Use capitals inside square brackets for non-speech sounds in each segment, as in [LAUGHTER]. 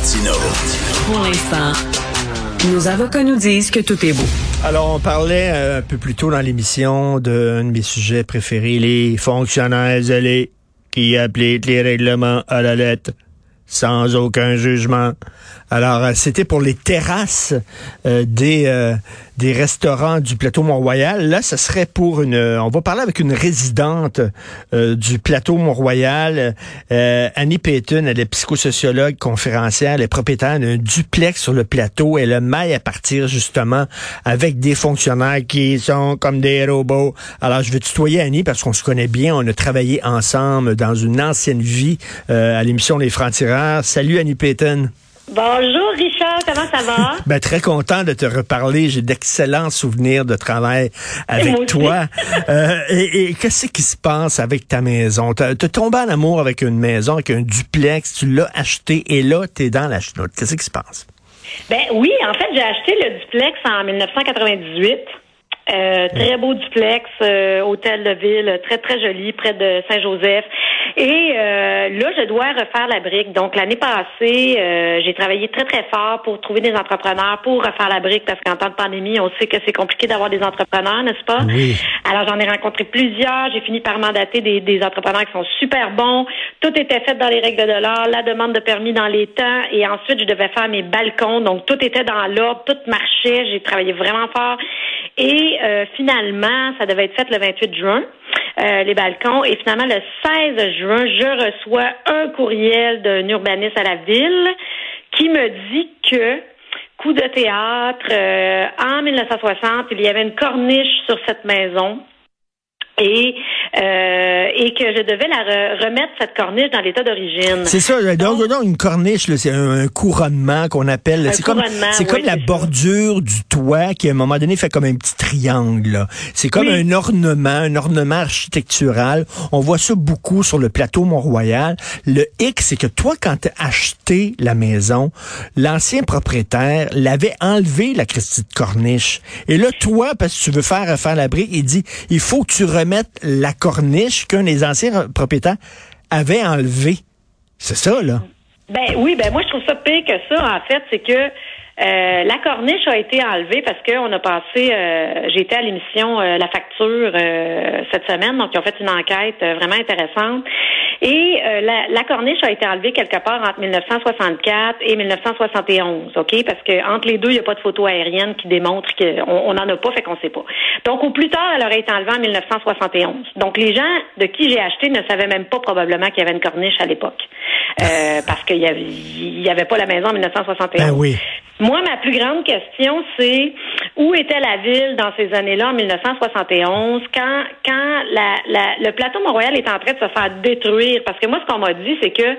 Martino. Pour l'instant, nos avocats nous disent que tout est beau. Alors, on parlait euh, un peu plus tôt dans l'émission d'un de mes sujets préférés, les fonctionnaires zélés qui appliquent les règlements à la lettre sans aucun jugement. Alors, euh, c'était pour les terrasses euh, des euh, des restaurants du plateau Mont-Royal. Là, ce serait pour une... On va parler avec une résidente du plateau Mont-Royal, Annie Payton. Elle est psychosociologue, conférencière, elle est propriétaire d'un duplex sur le plateau. Elle a maille à partir, justement, avec des fonctionnaires qui sont comme des robots. Alors, je vais tutoyer Annie parce qu'on se connaît bien. On a travaillé ensemble dans une ancienne vie à l'émission Les Francs-Tireurs. Salut, Annie Payton. Bonjour Richard, comment ça va? [LAUGHS] ben, très content de te reparler. J'ai d'excellents souvenirs de travail avec toi. euh, et, qu'est-ce qui se passe avec ta maison? Tu as tombé en amour avec une maison, avec un duplex, tu l'as acheté et là, tu es dans la chenoute. Qu'est-ce qui se passe? Ben oui, en fait, j'ai acheté le duplex en 1998. Euh, très beau duplex, euh, hôtel de ville, très très joli, près de Saint-Joseph. Et euh, là, je dois refaire la brique. Donc l'année passée, j'ai travaillé très très fort pour trouver des entrepreneurs pour refaire la brique parce qu'en temps de pandémie, on sait que c'est compliqué d'avoir des entrepreneurs, n'est-ce pas? Oui. Alors j'en ai rencontré plusieurs. J'ai fini par mandater des, des, entrepreneurs qui sont super bons. Tout était fait dans les règles de l'art, la demande de permis dans les temps. Et ensuite, je devais faire mes balcons. Donc tout était dans l'ordre, tout marchait. J'ai travaillé vraiment fort. Et euh, finalement, ça devait être fait le 28 juin, euh, les balcons. Et finalement, le 16 juin, je reçois un courriel d'un urbaniste à la ville qui me dit que coup de théâtre, euh, en 1960, il y avait une corniche sur cette maison et euh, et que je devais la remettre cette corniche dans l'état d'origine. C'est ça. Donc, donc, une corniche, c'est un, couronnement qu'on appelle. C'est comme c'est comme la bordure du toit qui à un moment donné fait comme un petit triangle. C'est comme un ornement, un ornement architectural. On voit ça beaucoup sur le plateau Mont-Royal. Le hic, c'est que toi, quand tu as acheté la maison, l'ancien propriétaire l'avait enlevé la Christie de corniche. Et là, toi, parce que tu veux faire faire la brique, il dit il faut que tu remettes la corniche qu'un des anciens propriétaires avait enlevé. C'est ça, là? Ben oui, ben moi je trouve ça pire que ça, en fait, c'est que euh, la corniche a été enlevée parce qu'on a passé, euh, j'ai été à l'émission euh, La Facture cette semaine, donc ils ont fait une enquête vraiment intéressante. Et la, la, corniche a été enlevée quelque part entre 1964 et 1971, ok? Parce que entre les deux, il n'y a pas de photo aérienne qui démontre qu'on n'en a pas, fait qu'on sait pas. Donc au plus tard, elle aurait été enlevée en 1971. Donc les gens de qui j'ai acheté ne savaient même pas probablement qu'il y avait une corniche à l'époque, parce qu'il y avait, y avait pas la maison en 1971. Ben oui. Moi, ma plus grande question, c'est où était la ville dans ces années-là, en 1971, quand, quand la, la, le plateau Mont-Royal est en train de se faire détruire? Parce que moi, ce qu'on m'a dit, c'est que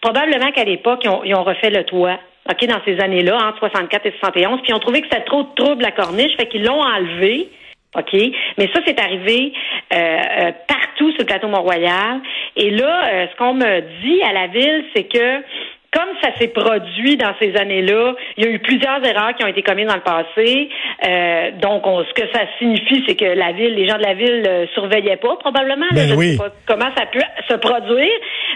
probablement qu'à l'époque, ils ont, ils ont refait le toit. OK, dans ces années-là, entre 64 et 71, puis ils ont trouvé que c'était trop de trouble à corniche, fait qu'ils l'ont enlevé. OK? Mais ça, c'est arrivé euh, euh, partout sur le plateau Mont-Royal. Et là, euh, ce qu'on me dit à la ville, c'est que comme ça s'est produit dans ces années-là, il y a eu plusieurs erreurs qui ont été commises dans le passé. Euh, donc, ce que ça signifie, c'est que la ville, les gens de la ville ne surveillaient pas probablement. Ben je oui. sais pas comment ça peut se produire.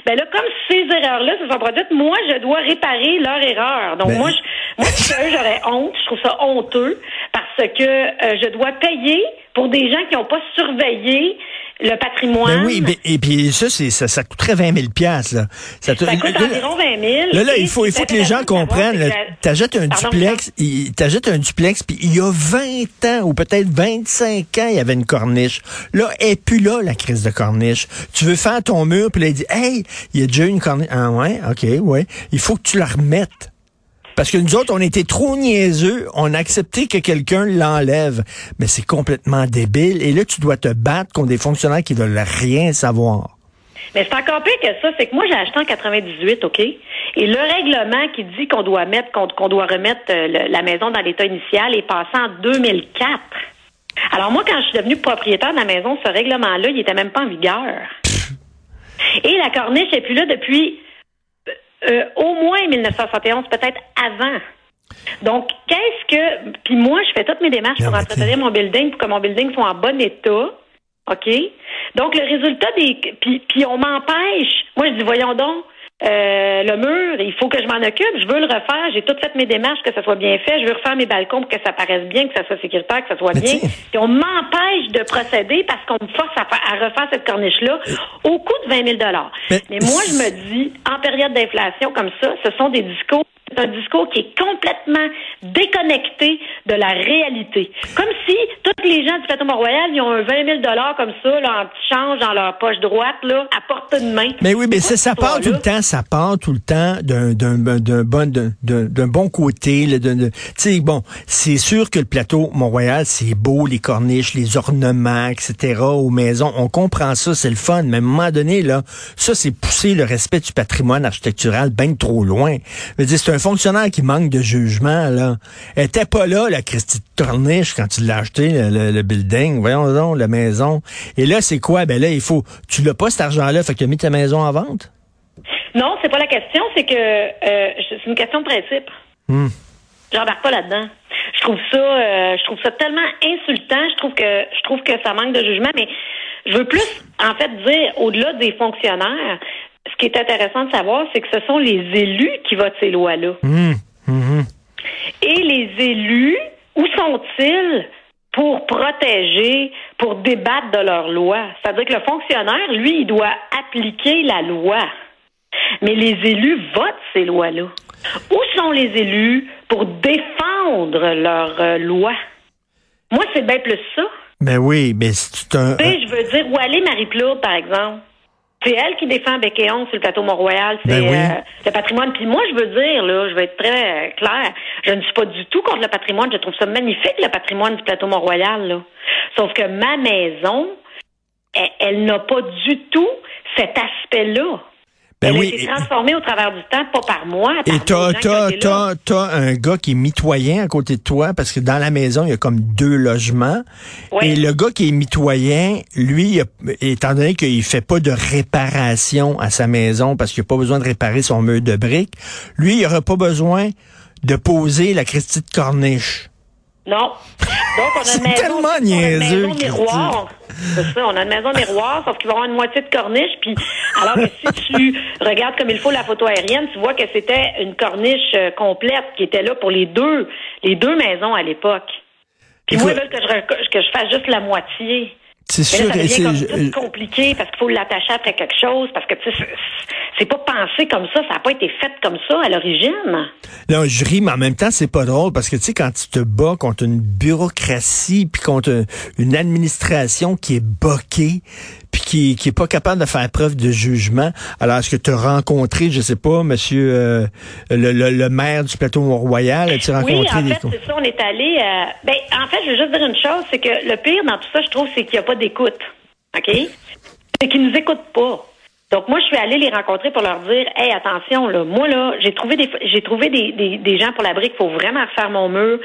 Ben là, comme ces erreurs-là se sont produites, moi, je dois réparer leur erreur. Donc, Ben- moi, je, moi, j'aurais honte. Je trouve ça honteux parce que euh, je dois payer pour des gens qui n'ont pas surveillé le patrimoine. Ben oui, ben, et puis ça, c'est ça, ça coûterait 20 000 piastres, là. Ça, te- Ça coûte là, environ 20 000. Là, là, Et il faut, il faut que les gens comprennent. T'achètes un Pardon, duplex, il- t'achètes un duplex, puis il y a 20 ans, ou peut-être 25 ans, il y avait une corniche. Là, elle est plus là, la crise de corniche. Tu veux faire ton mur, puis là, il dit, hey, il y a déjà une corniche. Ah ouais, ok, ouais. Il faut que tu la remettes. Parce que nous autres, on était trop niaiseux, on a accepté que quelqu'un l'enlève. Mais c'est complètement débile. Et là, tu dois te battre contre des fonctionnaires qui veulent rien savoir. Mais c'est encore pire que ça, c'est que moi j'ai acheté en 98, OK? Et le règlement qui dit qu'on doit mettre qu'on doit remettre euh, le- la maison dans l'état initial est passé en 2004. Alors moi, quand je suis devenue propriétaire de la maison, ce règlement-là, il était même pas en vigueur. Et la corniche est plus là depuis euh, au moins 1971, peut-être avant. Donc, qu'est-ce que... Puis moi, je fais toutes mes démarches pour entretenir mon building pour que mon building soit en bon état. OK? Donc, le résultat des... Puis, puis on m'empêche. Moi, je dis, voyons donc, Euh, le mur, il faut que je m'en occupe. Je veux le refaire. J'ai toutes fait mes démarches, que ça soit bien fait. Je veux refaire mes balcons pour que ça paraisse bien, que ça soit sécuritaire, que ça soit bien. Et on m'empêche de procéder parce qu'on me force à, refaire cette corniche-là au coût de 20 000 mais, mais moi, je me dis, en période d'inflation comme ça, ce sont des discours c'est un discours qui est complètement déconnecté de la réalité. Comme si tous les gens du plateau Mont-Royal, ils ont un 20 000 comme ça, là, en petit change dans leur poche droite, là, à portée de main. Mais oui, mais ça, ça part tout le temps, ça part tout le temps d'un, d'un, d'un bon, d'un, d'un bon côté. Tu sais, bon, c'est sûr que le plateau Mont-Royal, c'est beau, les corniches, les ornements, etc., aux maisons. On comprend ça, c'est le fun. Mais à un moment donné, là, ça, c'est pousser le respect du patrimoine architectural bien trop loin. Je veux dire, c'est un fonctionnaire qui manque de jugement, là. Était pas là, la Christie de Corniche, quand tu l'as acheté, le, building. Voyons donc, la maison. Et là, c'est quoi? Ben là, il faut. Tu l'as pas, cet argent-là, fait que tu as mis ta maison en vente? Non, c'est pas la question, c'est que euh, c'est une question de principe. Hmm. J'embarque pas là-dedans. Je trouve ça euh, je trouve ça tellement insultant, je trouve que je trouve que ça manque de jugement, mais je veux plus en fait dire au-delà des fonctionnaires, ce qui est intéressant de savoir, c'est que ce sont les élus qui votent ces lois-là. Mmh, mmh. Et les élus, où sont-ils pour protéger, pour débattre de leurs lois? C'est-à-dire que le fonctionnaire, lui, il doit appliquer la loi. Mais les élus votent ces lois-là. Où sont les élus pour défendre leurs euh, lois? Moi, c'est bien plus ça. Ben oui, mais c'est un. je veux dire, où aller Marie Plourde, par exemple? C'est elle qui défend bec et sur le plateau Mont-Royal. C'est ben euh, le patrimoine. Puis moi, je veux dire, là, je vais être très clair, je ne suis pas du tout contre le patrimoine. Je trouve ça magnifique, le patrimoine du plateau Mont-Royal. Sauf que ma maison, elle n'a pas du tout cet aspect-là. Ben Elle a été transformée au travers du temps, pas par moi. Par et t'as, t'as, t'as, un gars qui est mitoyen à côté de toi, parce que dans la maison, il y a comme deux logements. Et le gars qui est mitoyen, lui, étant donné qu'il fait pas de réparation à sa maison, parce qu'il n'a pas besoin de réparer son mur de briques, lui, il n'aura pas besoin de poser la Christie de corniche. Non. Donc, on a une maison, on a une maison miroir. C'est ça, on a une maison miroir, sauf qu'il va y avoir une moitié de corniche. Puis, alors que si tu regardes comme il faut la photo aérienne, tu vois que c'était une corniche euh, complète qui était là pour les deux, les deux maisons à l'époque. Puis moi, ils veulent que je, que je fasse juste la moitié. C'est sûr. Ça devient comme compliqué parce qu'il faut l'attacher après quelque chose, parce que c'est pas pensé comme ça, ça n'a pas été fait comme ça à l'origine. Non, je ris, mais en même temps, c'est pas drôle parce que tu sais, quand tu te bats contre une bureaucratie puis contre une administration qui est boquée, puis qui, qui est pas capable de faire preuve de jugement. Alors, est-ce que tu as rencontré, je sais pas, monsieur euh, le, le, maire du plateau Mont-Royal? As-tu rencontré oui, en fait, c'est ça, on est allé... Euh, ben, en fait, je veux juste dire une chose, c'est que le pire dans tout ça, je trouve, c'est qu'il n'y a pas d'écoute. OK? C'est qu'ils nous écoutent pas. Donc moi, je suis allée les rencontrer pour leur dire, hey, attention, là, moi là, j'ai trouvé des j'ai trouvé des, des, gens pour la brique, faut vraiment refaire mon mur.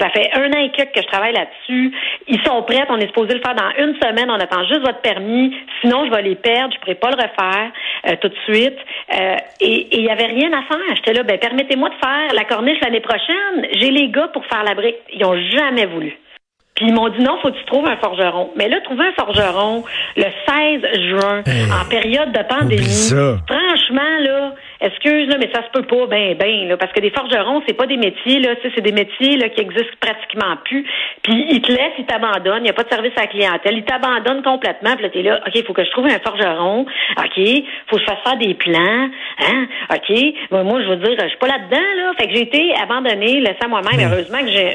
Ça fait un an et quelques que je travaille là-dessus. Ils sont prêts, on est supposé le faire dans une semaine. On attend juste votre permis. Sinon, je vais les perdre. Je pourrai pas le refaire euh, tout de suite. Euh, et il y avait rien à faire. J'étais là, ben permettez-moi de faire la corniche l'année prochaine. J'ai les gars pour faire la brique. Ils ont jamais voulu. Puis ils m'ont dit non, faut que tu trouves un forgeron. Mais là, trouver un forgeron le 16 juin, en période de pandémie, franchement, là, excuse, là, mais ça se peut pas, ben, ben, là, parce que des forgerons, c'est pas des métiers, là, c'est des métiers, là, qui existent pratiquement plus. Puis ils te laissent, ils t'abandonnent, il n'y a pas de service à la clientèle, ils t'abandonnent complètement, puis là, t'es là, OK, il faut que je trouve un forgeron, OK, faut que je fasse faire des plans, hein, OK, moi, je veux dire, je suis pas là-dedans, là, fait que j'ai été abandonnée, laissée à moi-même, heureusement que j'ai,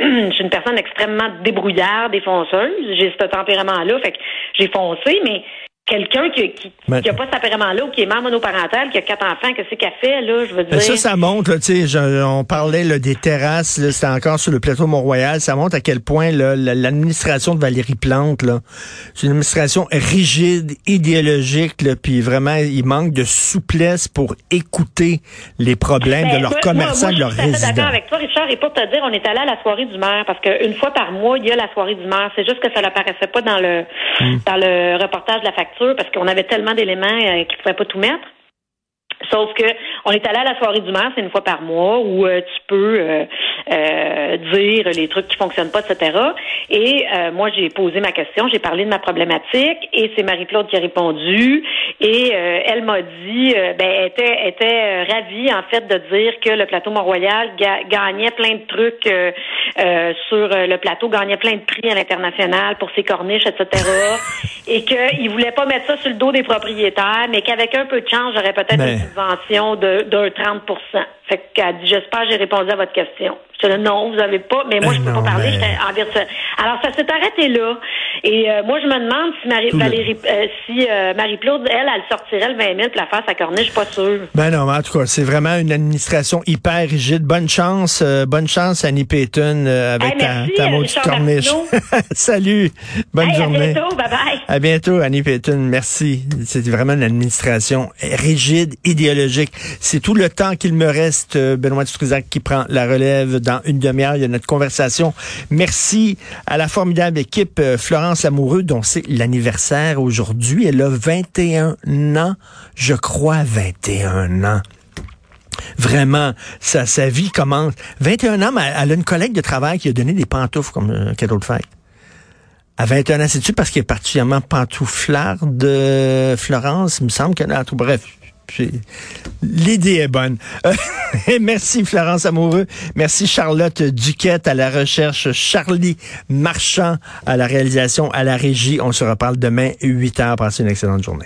[CLEARS THROAT] je, suis une personne extrêmement débrouillarde, défonceuse, j'ai ce tempérament-là, fait que j'ai foncé, mais quelqu'un qui qui, ben, qui a pas cet tempérament-là ou qui est mère monoparentale, qui a quatre enfants, que c'est qu'elle fait, là, je veux ben, dire. Ça, ça montre, tu sais, on parlait là, des terrasses, c'était encore sur le plateau Mont-Royal, ça montre à quel point l'administration de Valérie Plante, là, c'est une administration rigide, idéologique, là, puis vraiment, il manque de souplesse pour écouter les problèmes de ben, leurs commerçants, de leurs résidents. Je suis d'accord avec toi, Richard, et pour te dire, on est allé à la soirée du maire, parce qu'une fois par mois, il y a la soirée du maire. C'est juste que ça n'apparaissait pas dans le, hmm. dans le reportage de la facture parce qu'on avait tellement d'éléments euh, qu'il ne pouvait pas tout mettre. Sauf que on est allé à la soirée du maire, c'est une fois par mois, où euh, tu peux euh, euh, dire les trucs qui fonctionnent pas, etc. Et euh, moi, j'ai posé ma question, j'ai parlé de ma problématique, et c'est Marie-Claude qui a répondu. Et euh, elle m'a dit, ben, était était ravie en fait de dire que le plateau Mont-Royal gagnait plein de trucs sur le plateau, gagnait plein de prix à l'international pour ses corniches, etc. et [LAUGHS] qu'il voulait pas mettre ça sur le dos des propriétaires, mais qu'avec un peu de chance, j'aurais peut-être une subvention de d'un 30% Fait qu'elle dit, j'espère que j'ai répondu à votre question. Non, vous n'avez pas, mais moi, je ne peux pas parler, j'étais en virtuel. Alors, ça s'est arrêté là. Et euh, moi, je me demande si Marie, Valérie, euh, si euh, Marie-Claude, elle, elle sortirait le 20 000 pour la face à cornet, je suis pas sûre. Ben non, mais en tout cas, c'est vraiment une administration hyper rigide. Bonne chance, bonne chance, Annie Payton, avec ta, ta maudite corniche. [LAUGHS] Salut, bonne journée. À bientôt, bye bye. À bientôt, Annie Payton, merci. C'est vraiment une administration rigide, idéologique. C'est tout le temps qu'il me reste, Benoît Dutrisac, qui prend la relève dans une demi-heure. Il y a notre conversation. Merci à la formidable équipe Florence Amoureux, dont c'est l'anniversaire aujourd'hui. Elle a 21 ans, je crois 21 ans. Vraiment, sa, sa vie commence. 21 ans, mais elle a une collègue de travail qui a donné des pantoufles comme un cadeau de fête. À 21 ans, c'est-tu parce qu'elle est particulièrement pantouflard de Florence? Il me semble qu'elle a... Bref, L'idée est bonne. [LAUGHS] merci Florence Amoureux. Merci Charlotte Duquette à la recherche. Charlie Marchand à la réalisation, à la régie. On se reparle demain, 8 heures. Passez une excellente journée.